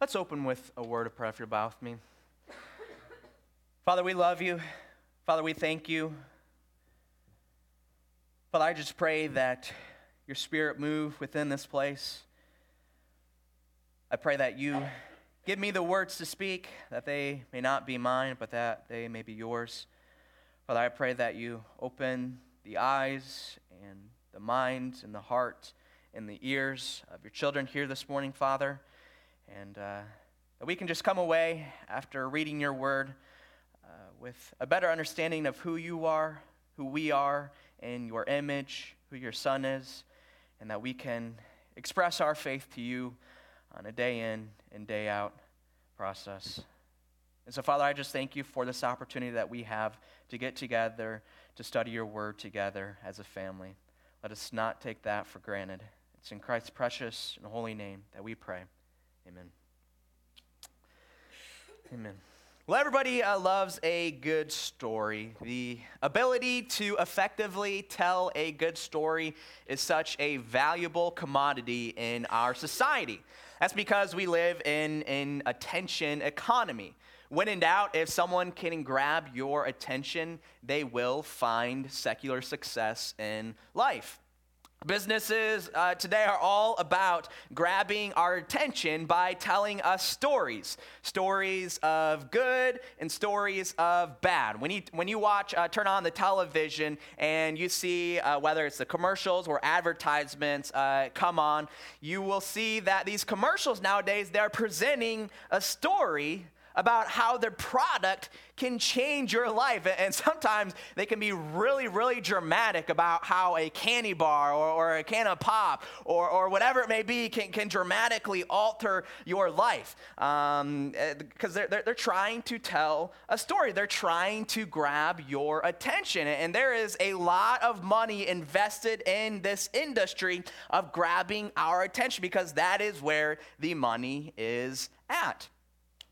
Let's open with a word of prayer if you'll bow with me. Father, we love you. Father, we thank you. Father, I just pray that your spirit move within this place. I pray that you give me the words to speak, that they may not be mine, but that they may be yours. Father, I pray that you open the eyes and the minds and the heart and the ears of your children here this morning, Father. And uh, that we can just come away after reading your word uh, with a better understanding of who you are, who we are, in your image, who your son is, and that we can express our faith to you on a day in and day out process. And so, Father, I just thank you for this opportunity that we have to get together to study your word together as a family. Let us not take that for granted. It's in Christ's precious and holy name that we pray. Amen. Amen. Well, everybody uh, loves a good story. The ability to effectively tell a good story is such a valuable commodity in our society. That's because we live in an attention economy. When in doubt, if someone can grab your attention, they will find secular success in life. Businesses uh, today are all about grabbing our attention by telling us stories stories of good and stories of bad. When you, when you watch, uh, turn on the television and you see uh, whether it's the commercials or advertisements uh, come on, you will see that these commercials nowadays, they're presenting a story about how their product can change your life. And sometimes they can be really, really dramatic about how a candy bar or, or a can of pop or, or whatever it may be can, can dramatically alter your life. Because um, eh, they're, they're, they're trying to tell a story, they're trying to grab your attention. And there is a lot of money invested in this industry of grabbing our attention because that is where the money is at.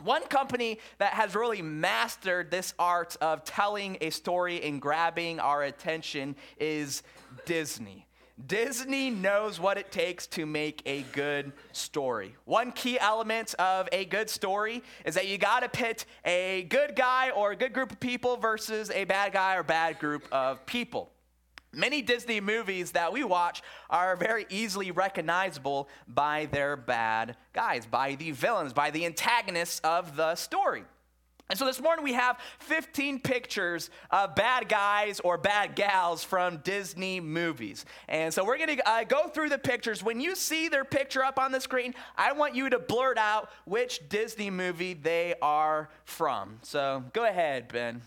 One company that has really mastered this art of telling a story and grabbing our attention is Disney. Disney knows what it takes to make a good story. One key element of a good story is that you got to pit a good guy or a good group of people versus a bad guy or bad group of people. Many Disney movies that we watch are very easily recognizable by their bad guys, by the villains, by the antagonists of the story. And so this morning we have 15 pictures of bad guys or bad gals from Disney movies. And so we're going to uh, go through the pictures. When you see their picture up on the screen, I want you to blurt out which Disney movie they are from. So go ahead, Ben.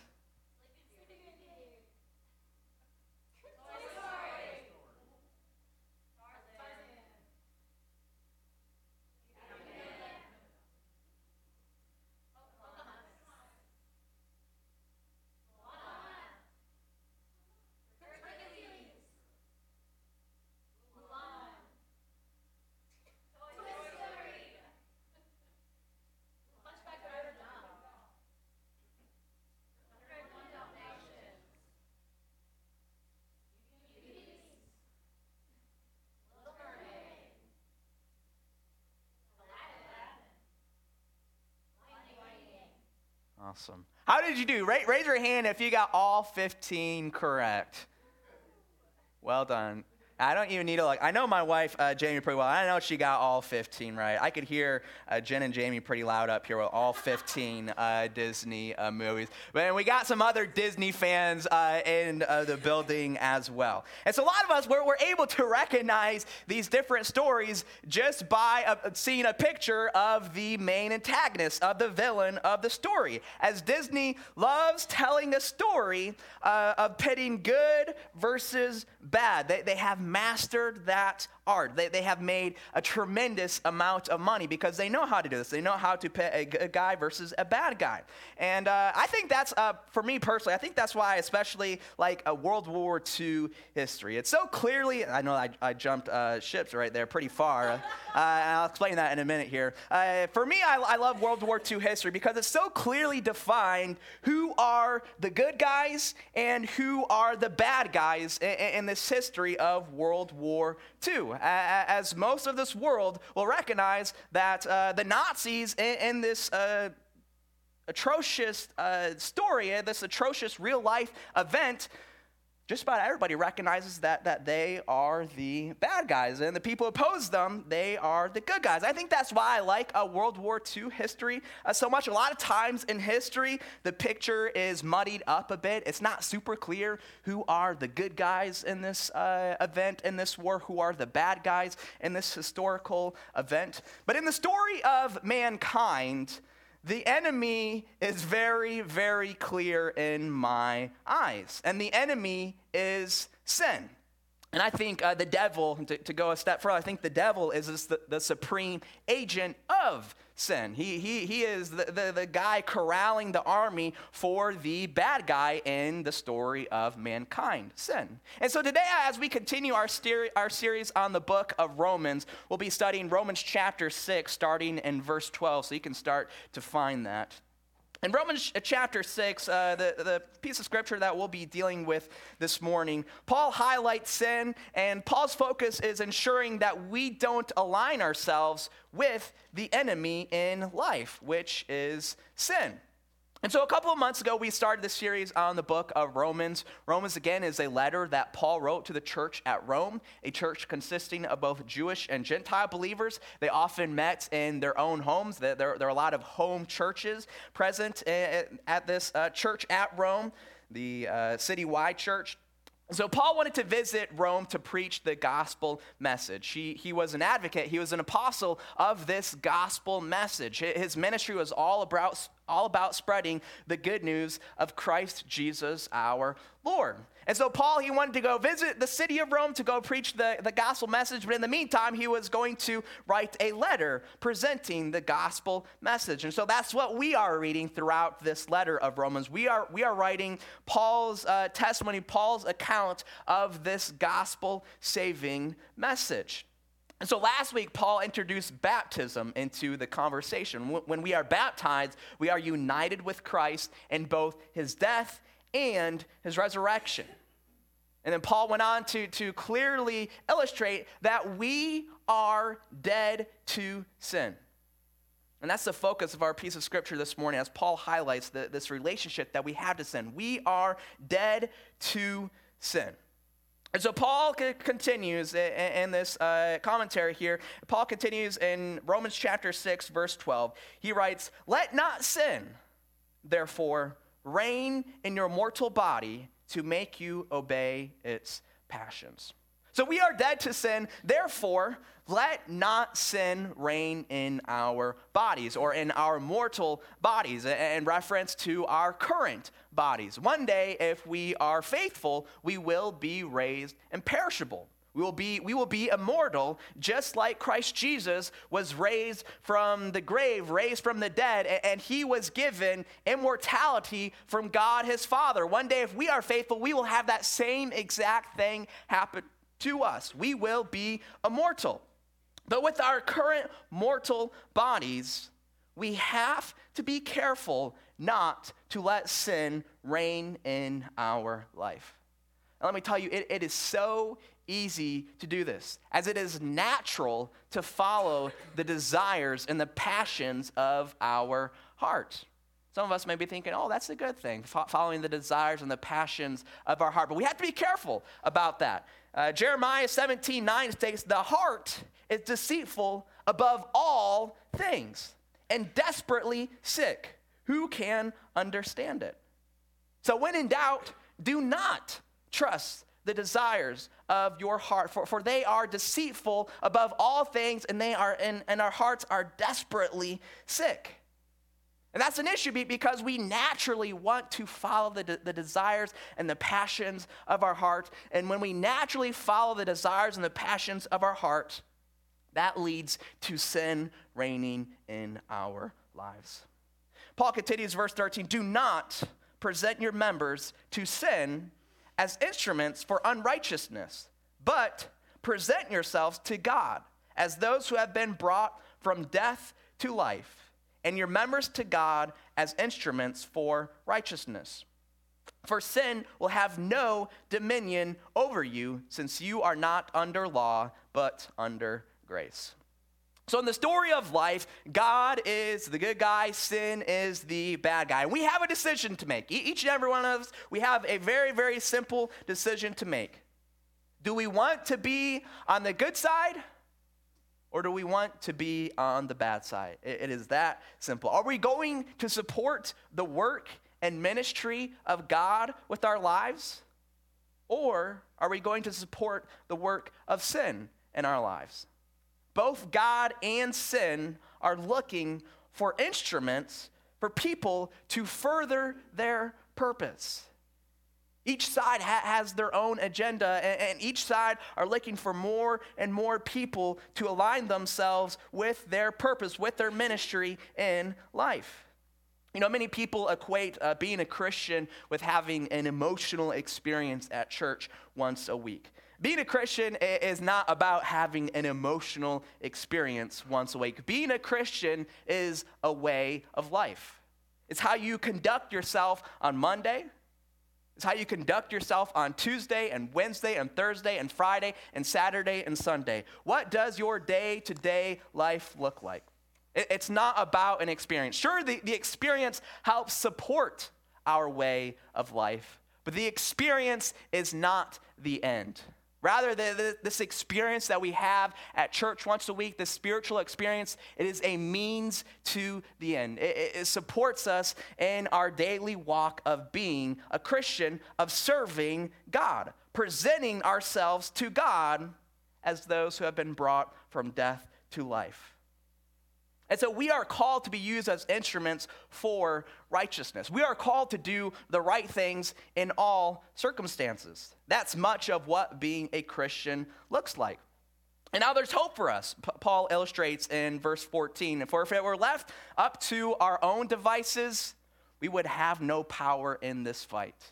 Awesome. How did you do? Raise your hand if you got all 15 correct. Well done. I don't even need to like. I know my wife uh, Jamie pretty well. I know she got all 15 right. I could hear uh, Jen and Jamie pretty loud up here with all 15 uh, Disney uh, movies. But we got some other Disney fans uh, in uh, the building as well. And so a lot of us we're, we're able to recognize these different stories just by seeing a picture of the main antagonist, of the villain of the story. As Disney loves telling a story of pitting good versus bad. They, they have mastered that They, they have made a tremendous amount of money because they know how to do this. They know how to pit a, a guy versus a bad guy. And uh, I think that's, uh, for me personally, I think that's why, especially like a World War II history, it's so clearly, I know I, I jumped uh, ships right there pretty far. Uh, I'll explain that in a minute here. Uh, for me, I, I love World War II history because it's so clearly defined who are the good guys and who are the bad guys in, in this history of World War II. As most of this world will recognize that uh, the Nazis in, in this uh, atrocious uh, story, this atrocious real life event, just about everybody recognizes that, that they are the bad guys. And the people who oppose them, they are the good guys. I think that's why I like a World War II history uh, so much. A lot of times in history, the picture is muddied up a bit. It's not super clear who are the good guys in this uh, event, in this war, who are the bad guys in this historical event. But in the story of mankind, the enemy is very, very clear in my eyes. And the enemy is sin. And I think uh, the devil, to, to, go a step further, I think the devil is the, the supreme agent of sin. He, he, he is the, the, the, guy corralling the army for the bad guy in the story of mankind, sin. And so today, as we continue our, steri- our series on the book of Romans, we'll be studying Romans chapter 6, starting in verse 12, so you can start to find that. In Romans chapter 6, uh, the, the piece of scripture that we'll be dealing with this morning, Paul highlights sin, and Paul's focus is ensuring that we don't align ourselves with the enemy in life, which is sin. And so, a couple of months ago, we started this series on the book of Romans. Romans, again, is a letter that Paul wrote to the church at Rome, a church consisting of both Jewish and Gentile believers. They often met in their own homes. There, there, are a lot of home churches present at this uh, church at Rome, the uh, citywide church. So, Paul wanted to visit Rome to preach the gospel message. He, he was an advocate, he was an apostle of this gospel message. His ministry was all about, all about spreading the good news of Christ Jesus our Lord. And so Paul, he wanted to go visit the city of Rome to go preach the, the gospel message, but in the meantime, he was going to write a letter presenting the gospel message. And so that's what we are reading throughout this letter of Romans. We are, we are writing Paul's uh, testimony, Paul's account of this gospel saving message. And so last week, Paul introduced baptism into the conversation. When we are baptized, we are united with Christ in both his death and his resurrection. And then Paul went on to, to clearly illustrate that we are dead to sin. And that's the focus of our piece of scripture this morning as Paul highlights the, this relationship that we have to sin. We are dead to sin. And so Paul continues in this uh, commentary here. Paul continues in Romans chapter 6, verse 12. He writes, Let not sin, therefore, reign in your mortal body to make you obey its passions. So we are dead to sin, therefore, let not sin reign in our bodies or in our mortal bodies, in reference to our current bodies. One day, if we are faithful, we will be raised imperishable. We will, be, we will be immortal, just like Christ Jesus was raised from the grave, raised from the dead, and he was given immortality from God his Father. One day, if we are faithful, we will have that same exact thing happen to us. We will be immortal. But with our current mortal bodies, we have to be careful not to let sin reign in our life. And let me tell you, it, it is so easy to do this, as it is natural to follow the desires and the passions of our heart. Some of us may be thinking, oh, that's a good thing, following the desires and the passions of our heart. But we have to be careful about that. Uh, Jeremiah 17 9 states, The heart is deceitful above all things and desperately sick. Who can understand it? So, when in doubt, do not trust the desires of your heart, for, for they are deceitful above all things, and they are and, and our hearts are desperately sick. And that's an issue because we naturally want to follow the, de- the desires and the passions of our heart. And when we naturally follow the desires and the passions of our heart, that leads to sin reigning in our lives. Paul continues, verse 13 Do not present your members to sin as instruments for unrighteousness, but present yourselves to God as those who have been brought from death to life, and your members to God as instruments for righteousness. For sin will have no dominion over you, since you are not under law, but under grace. So, in the story of life, God is the good guy, sin is the bad guy. And we have a decision to make. Each and every one of us, we have a very, very simple decision to make. Do we want to be on the good side or do we want to be on the bad side? It is that simple. Are we going to support the work and ministry of God with our lives? Or are we going to support the work of sin in our lives? Both God and sin are looking for instruments for people to further their purpose. Each side ha- has their own agenda, and, and each side are looking for more and more people to align themselves with their purpose, with their ministry in life. You know, many people equate uh, being a Christian with having an emotional experience at church once a week. Being a Christian is not about having an emotional experience once a week. Being a Christian is a way of life. It's how you conduct yourself on Monday, it's how you conduct yourself on Tuesday and Wednesday and Thursday and Friday and Saturday and Sunday. What does your day to day life look like? It's not about an experience. Sure, the, the experience helps support our way of life, but the experience is not the end. Rather, the, the, this experience that we have at church once a week, this spiritual experience, it is a means to the end. It, it supports us in our daily walk of being a Christian, of serving God, presenting ourselves to God as those who have been brought from death to life. And so we are called to be used as instruments for righteousness. We are called to do the right things in all circumstances. That's much of what being a Christian looks like. And now there's hope for us. Paul illustrates in verse 14. For if it were left up to our own devices, we would have no power in this fight.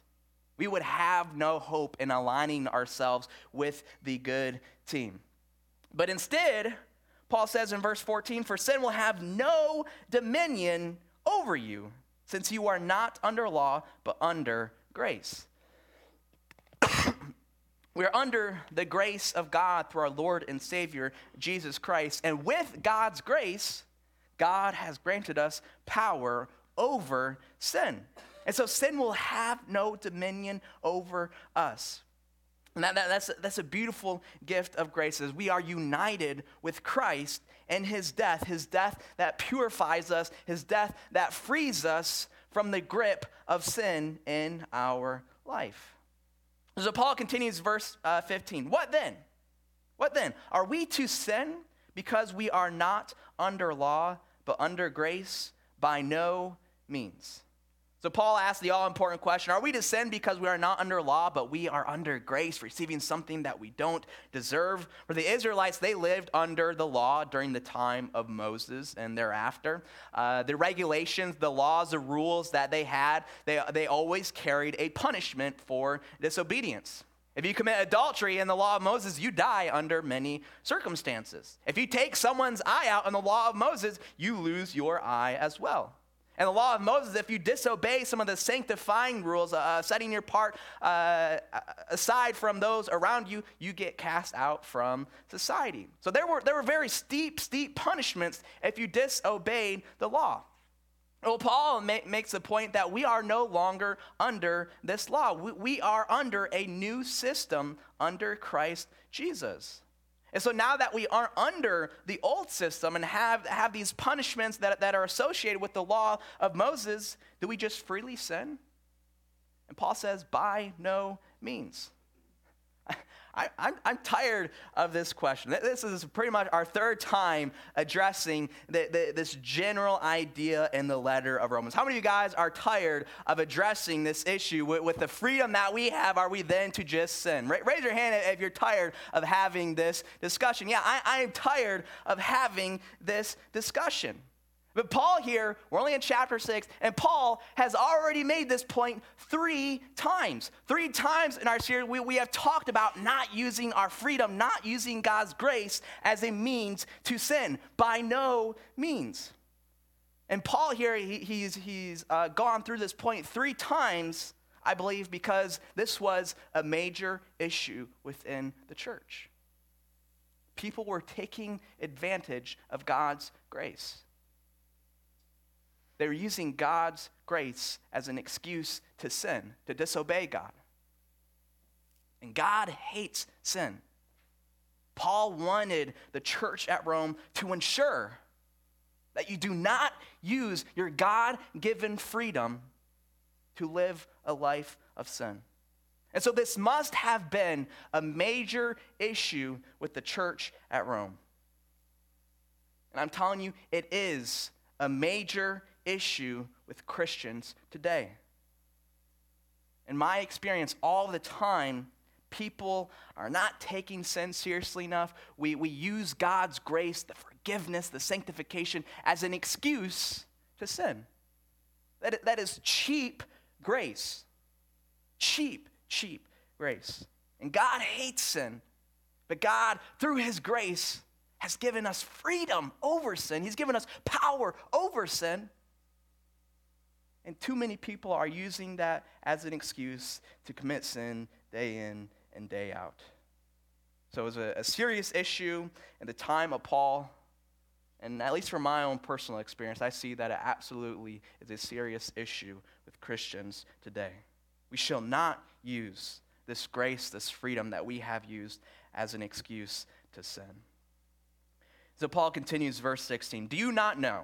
We would have no hope in aligning ourselves with the good team. But instead, Paul says in verse 14, For sin will have no dominion over you, since you are not under law, but under grace. we are under the grace of God through our Lord and Savior, Jesus Christ. And with God's grace, God has granted us power over sin. And so sin will have no dominion over us. And that, that, that's, that's a beautiful gift of grace as we are united with Christ and his death, his death that purifies us, his death that frees us from the grip of sin in our life. So Paul continues verse uh, 15. What then? What then? Are we to sin because we are not under law, but under grace? By no means. So Paul asks the all important question Are we to sin because we are not under law, but we are under grace, receiving something that we don't deserve? For the Israelites, they lived under the law during the time of Moses and thereafter. Uh, the regulations, the laws, the rules that they had, they, they always carried a punishment for disobedience. If you commit adultery in the law of Moses, you die under many circumstances. If you take someone's eye out in the law of Moses, you lose your eye as well. And the law of Moses, if you disobey some of the sanctifying rules, uh, uh, setting your part uh, aside from those around you, you get cast out from society. So there were, there were very steep, steep punishments if you disobeyed the law. Well, Paul ma- makes the point that we are no longer under this law. We, we are under a new system under Christ Jesus. And so now that we aren't under the old system and have, have these punishments that, that are associated with the law of Moses, do we just freely sin? And Paul says, by no means. I, I'm, I'm tired of this question. This is pretty much our third time addressing the, the, this general idea in the letter of Romans. How many of you guys are tired of addressing this issue with, with the freedom that we have? Are we then to just sin? Raise your hand if you're tired of having this discussion. Yeah, I, I am tired of having this discussion. But Paul here, we're only in chapter six, and Paul has already made this point three times. Three times in our series, we, we have talked about not using our freedom, not using God's grace as a means to sin. By no means. And Paul here, he, he's, he's uh, gone through this point three times, I believe, because this was a major issue within the church. people were taking advantage of God's grace. They were using God's grace as an excuse to sin, to disobey God. And God hates sin. Paul wanted the church at Rome to ensure that you do not use your God given freedom to live a life of sin. And so this must have been a major issue with the church at Rome. And I'm telling you, it is a major issue with Christians today. In my experience, all the time, people are not taking sin seriously enough. We, we use God's grace, the forgiveness, the sanctification, as an excuse to sin. That, that is cheap grace. Cheap, cheap grace. And God hates sin. But God, through His grace, has given us freedom over sin. He's given us power over sin. And too many people are using that as an excuse to commit sin day in and day out. So it was a, a serious issue in the time of Paul. And at least from my own personal experience, I see that it absolutely is a serious issue with Christians today. We shall not use this grace, this freedom that we have used as an excuse to sin. So Paul continues, verse 16 Do you not know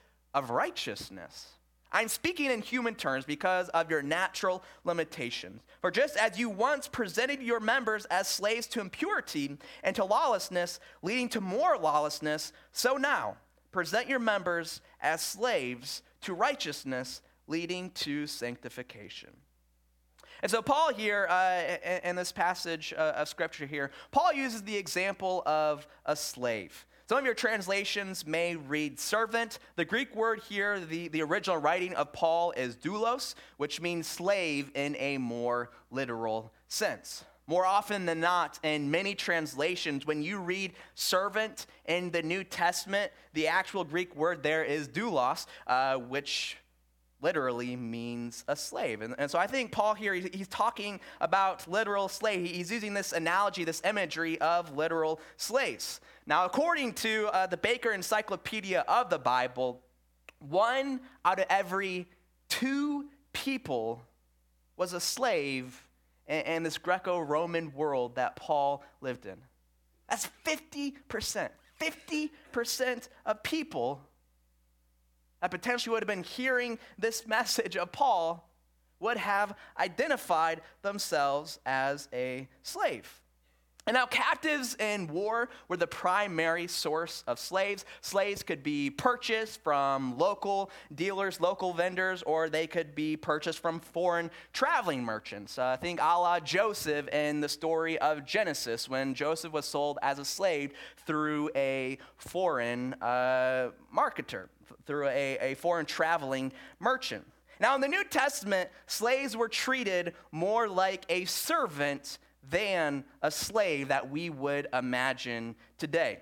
of righteousness. I'm speaking in human terms because of your natural limitations. For just as you once presented your members as slaves to impurity and to lawlessness, leading to more lawlessness, so now present your members as slaves to righteousness, leading to sanctification. And so, Paul here, uh, in, this passage uh, of scripture here, Paul uses the example of a slave. Some of your translations may read servant. The Greek word here, the, the original writing of Paul is doulos, which means slave in a more literal sense. More often than not, in many translations, when you read servant in the New Testament, the actual Greek word there is doulos, uh, which literally means a slave. And, and so I think Paul here, he's, he's talking about literal slave. He's using this analogy, this imagery of literal slaves. Now, according to uh, the Baker Encyclopedia of the Bible, one out of every two people was a slave in, in this Greco Roman world that Paul lived in. That's 50%. 50% of people that potentially would have been hearing this message of Paul would have identified themselves as a slave. And now, captives in war were the primary source of slaves. Slaves could be purchased from local dealers, local vendors, or they could be purchased from foreign traveling merchants. Uh, think a la Joseph in the story of Genesis, when Joseph was sold as a slave through a foreign uh, marketer, through a, a foreign traveling merchant. Now, in the New Testament, slaves were treated more like a servant than a slave that we would imagine today.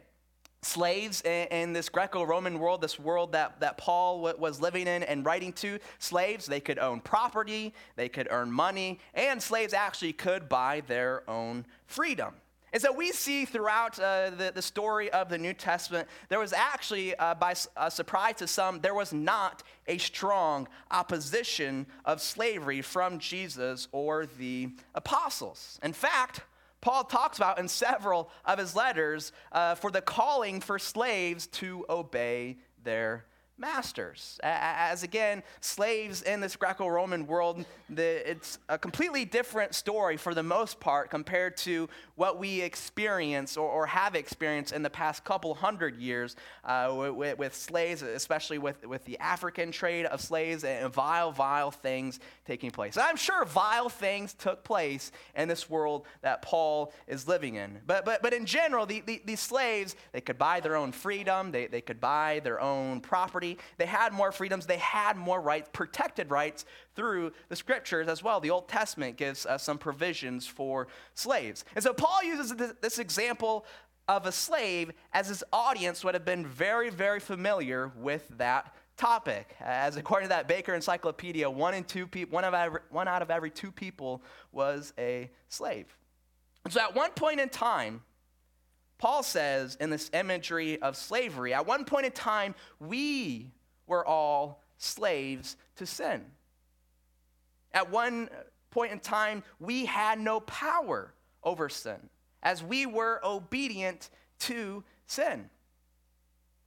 Slaves in, this Greco Roman world, this world that, that Paul w- was living in and writing to, slaves, they could own property, they could earn money, and slaves actually could buy their own freedom. And so we see throughout uh, the, the story of the New Testament, there was actually, uh, by surprise to some, there was not a strong opposition of slavery from Jesus or the apostles. In fact, Paul talks about in several of his letters uh, for the calling for slaves to obey their masters. As again, slaves in this Greco Roman world, the, it's a completely different story for the most part compared to what we experience or, or have experienced in the past couple hundred years uh, with, with, slaves, especially with, with the African trade of slaves and vile, vile things taking place. I'm sure vile things took place in this world that Paul is living in. But, but, but in general, the, the, these slaves, they could buy their own freedom, they, they could buy their own property they had more freedoms, they had more rights, protected rights through the scriptures as well. The Old Testament gives us some provisions for slaves. And so Paul uses this, example of a slave as his audience would have been very, very familiar with that topic. As according to that Baker Encyclopedia, one, in two pe- one, of every, one out of every two people was a slave. So at one point in time, Paul says in this imagery of slavery, at one point in time, we were all slaves to sin. At one point in time, we had no power over sin as we were obedient to sin.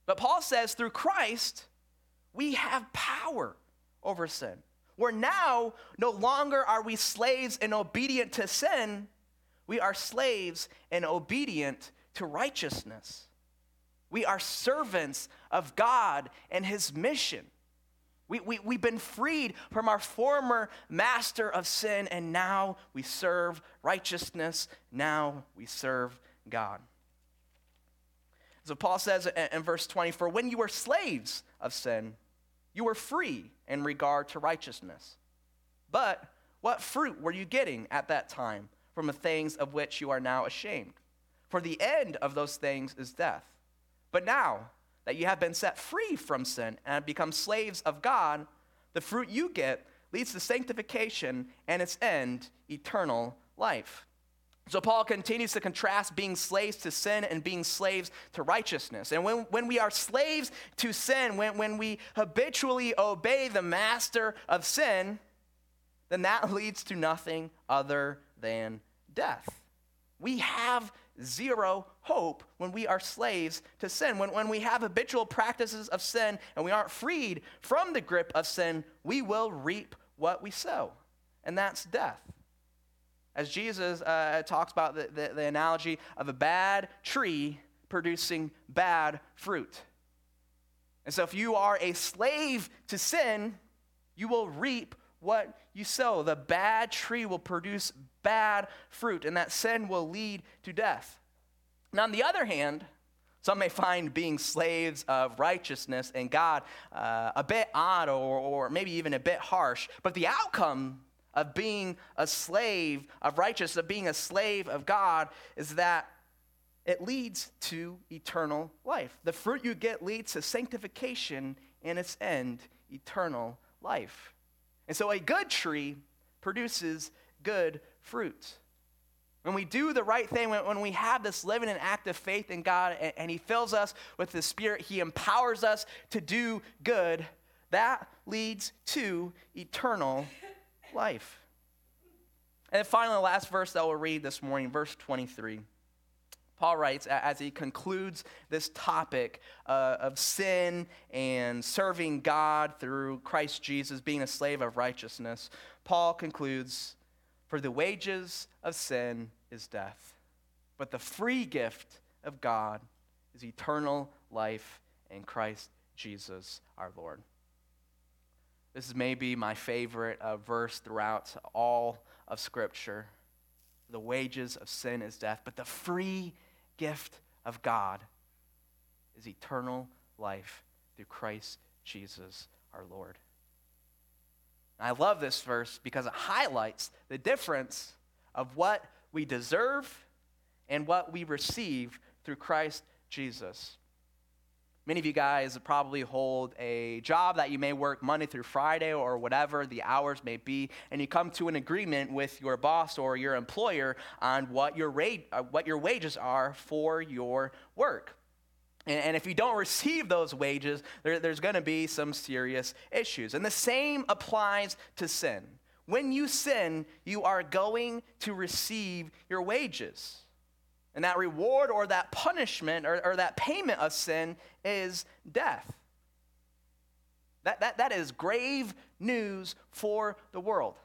But Paul says through Christ, we have power over sin. Where now, no longer are we slaves and obedient to sin, we are slaves and obedient to righteousness. We are servants of God and His mission. We, we, we've been freed from our former master of sin, and now we serve righteousness. Now we serve God. So Paul says in, verse 20 For when you were slaves of sin, you were free in regard to righteousness. But what fruit were you getting at that time from the things of which you are now ashamed? For the end of those things is death. But now that you have been set free from sin and have become slaves of God, the fruit you get leads to sanctification and its end, eternal life. So Paul continues to contrast being slaves to sin and being slaves to righteousness. And when, when we are slaves to sin, when, when we habitually obey the master of sin, then that leads to nothing other than death. We have zero hope when we are slaves to sin. When, when we have habitual practices of sin and we aren't freed from the grip of sin, we will reap what we sow, and that's death. As Jesus uh, talks about the, the, the analogy of a bad tree producing bad fruit. And so, if you are a slave to sin, you will reap what you sow. The bad tree will produce bad fruit, and that sin will lead to death. Now, on the other hand, some may find being slaves of righteousness and God uh, a bit odd or, or maybe even a bit harsh, but the outcome of being a slave of righteousness, of being a slave of God, is that it leads to eternal life. The fruit you get leads to sanctification and its end, eternal life. And so a good tree produces good fruit. When we do the right thing, when, when we have this living and active faith in God and, and He fills us with the Spirit, He empowers us to do good, that leads to eternal life. And finally, the last verse that we'll read this morning, verse 23. Paul writes, as he concludes this topic uh, of sin and serving God through Christ Jesus, being a slave of righteousness, Paul concludes for the wages of sin is death, but the free gift of God is eternal life in Christ Jesus our Lord. This is maybe my favorite uh, verse throughout all of Scripture. The wages of sin is death, but the free gift of God is eternal life through Christ Jesus our Lord. I love this verse because it highlights the difference of what we deserve and what we receive through Christ Jesus. Many of you guys probably hold a job that you may work Monday through Friday or whatever the hours may be, and you come to an agreement with your boss or your employer on what your, rate, uh, what your wages are for your work. And, if you don't receive those wages, there, there's going to be some serious issues. And the same applies to sin. When you sin, you are going to receive your wages. And that reward or that punishment or, or that payment of sin is death. That, that, that is grave news for the world.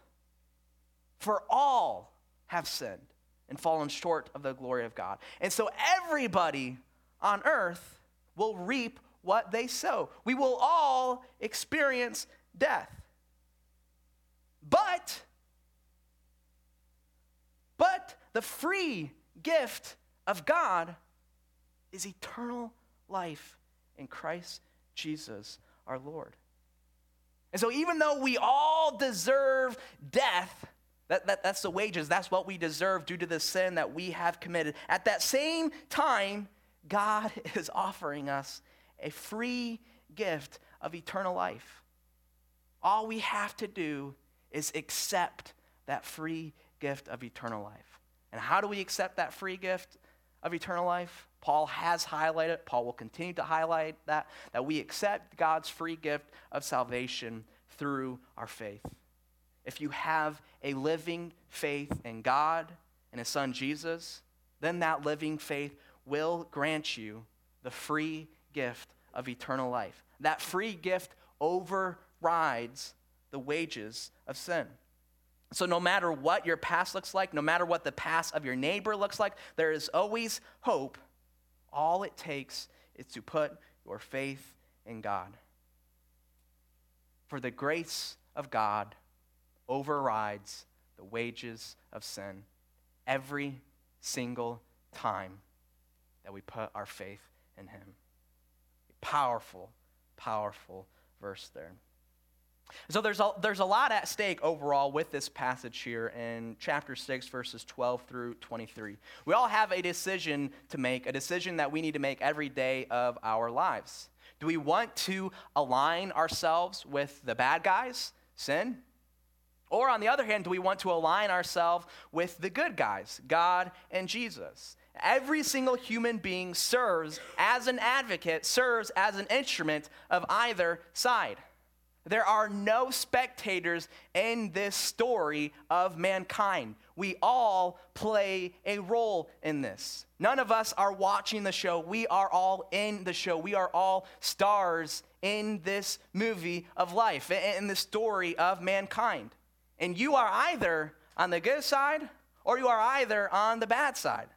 For all have sinned and fallen short of the glory of God. And so everybody on earth will reap what they sow. We will all experience death. But, but the free gift of God is eternal life in Christ Jesus our Lord. And so, even though we all deserve death, that, that, that's the wages, that's what we deserve due to the sin that we have committed. At that same time, God is offering us a free gift of eternal life. All we have to do is accept that free gift of eternal life. And how do we accept that free gift of eternal life? Paul has highlighted, Paul will continue to highlight that, that we accept God's free gift of salvation through our faith. If you have a living faith in God and His Son Jesus, then that living faith will grant you the free gift of eternal life. That free gift overrides the wages of sin. So, no matter what your past looks like, no matter what the past of your neighbor looks like, there is always hope. All it takes is to put your faith in God. For the grace of God overrides the wages of sin every single time that we put our faith in Him. Powerful, powerful verse there. So there's a, there's a lot at stake overall with this passage here in chapter 6, verses 12 through 23. We all have a decision to make, a decision that we need to make every day of our lives. Do we want to align ourselves with the bad guys, sin? Or on the other hand, do we want to align ourselves with the good guys, God and Jesus? Every single human being serves as an advocate, serves as an instrument of either side. There are no spectators in this story of mankind. We all play a role in this. None of us are watching the show. We are all in the show. We are all stars in this movie of life, in the story of mankind. And you are either on the good side or you are either on the bad side.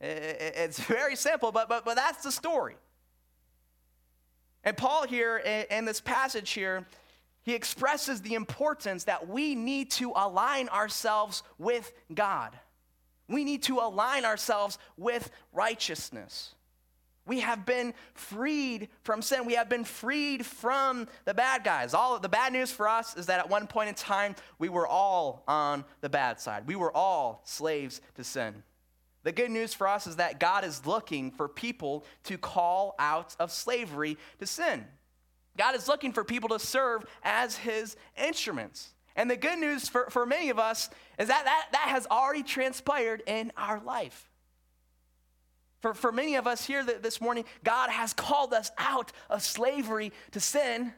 It's very simple, but, but, but that's the story. And Paul here in this passage here, he expresses the importance that we need to align ourselves with God. We need to align ourselves with righteousness. We have been freed from sin. We have been freed from the bad guys. All the bad news for us is that at one point in time we were all on the bad side. We were all slaves to sin. The good news for us is that God is looking for people to call out of slavery to sin. God is looking for people to serve as his instruments. And the good news for, for many of us is that, that that has already transpired in our life. For, for many of us here this morning, God has called us out of slavery to sin,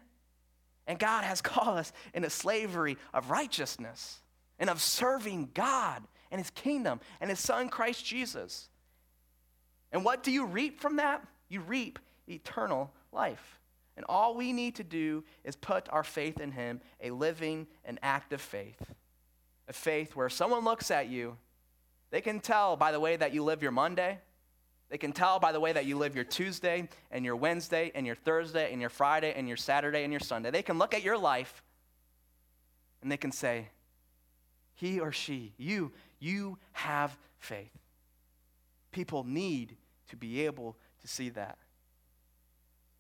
and God has called us into slavery of righteousness and of serving God and His kingdom and His Son, Christ Jesus. And what do you reap from that? You reap eternal life. And all we need to do is put our faith in Him, a living and active faith. A faith where someone looks at you, they can tell by the way that you live your Monday, they can tell by the way that you live your Tuesday and your Wednesday and your Thursday and your Friday and your Saturday and your Sunday. They can look at your life and they can say, he or she, you, you have faith. People need to be able to see that.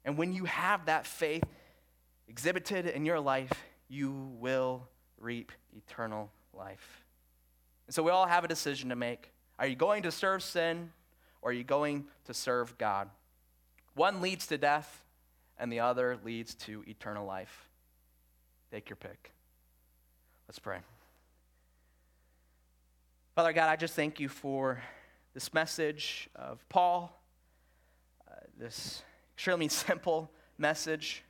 And when you have that faith exhibited in your life, you will reap eternal life. And so we all have a decision to make. Are you going to serve sin or are you going to serve God? One leads to death, and the other leads to eternal life. Take your pick. Let's pray. Father God, I just thank you for this message of Paul, uh, this extremely simple message.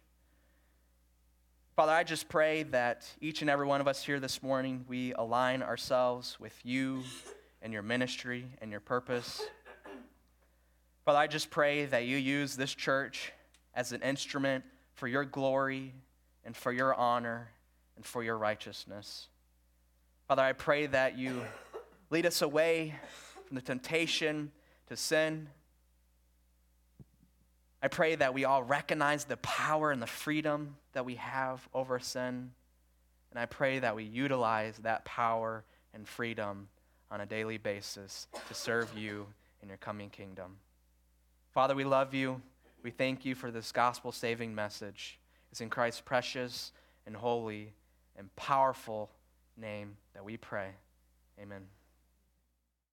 Father, I just pray that each and every one of us here this morning, we align ourselves with you and your ministry and your purpose. Father, I just pray that you use this church as an instrument for your glory and for your honor and for your righteousness. Father, I pray that you lead us away from the temptation to sin. I pray that we all recognize the power and the freedom that we have over sin. And I pray that we utilize that power and freedom on a daily basis to serve you in your coming kingdom. Father, we love you. We thank you for this gospel saving message. It's in Christ's precious and holy and powerful name that we pray. Amen.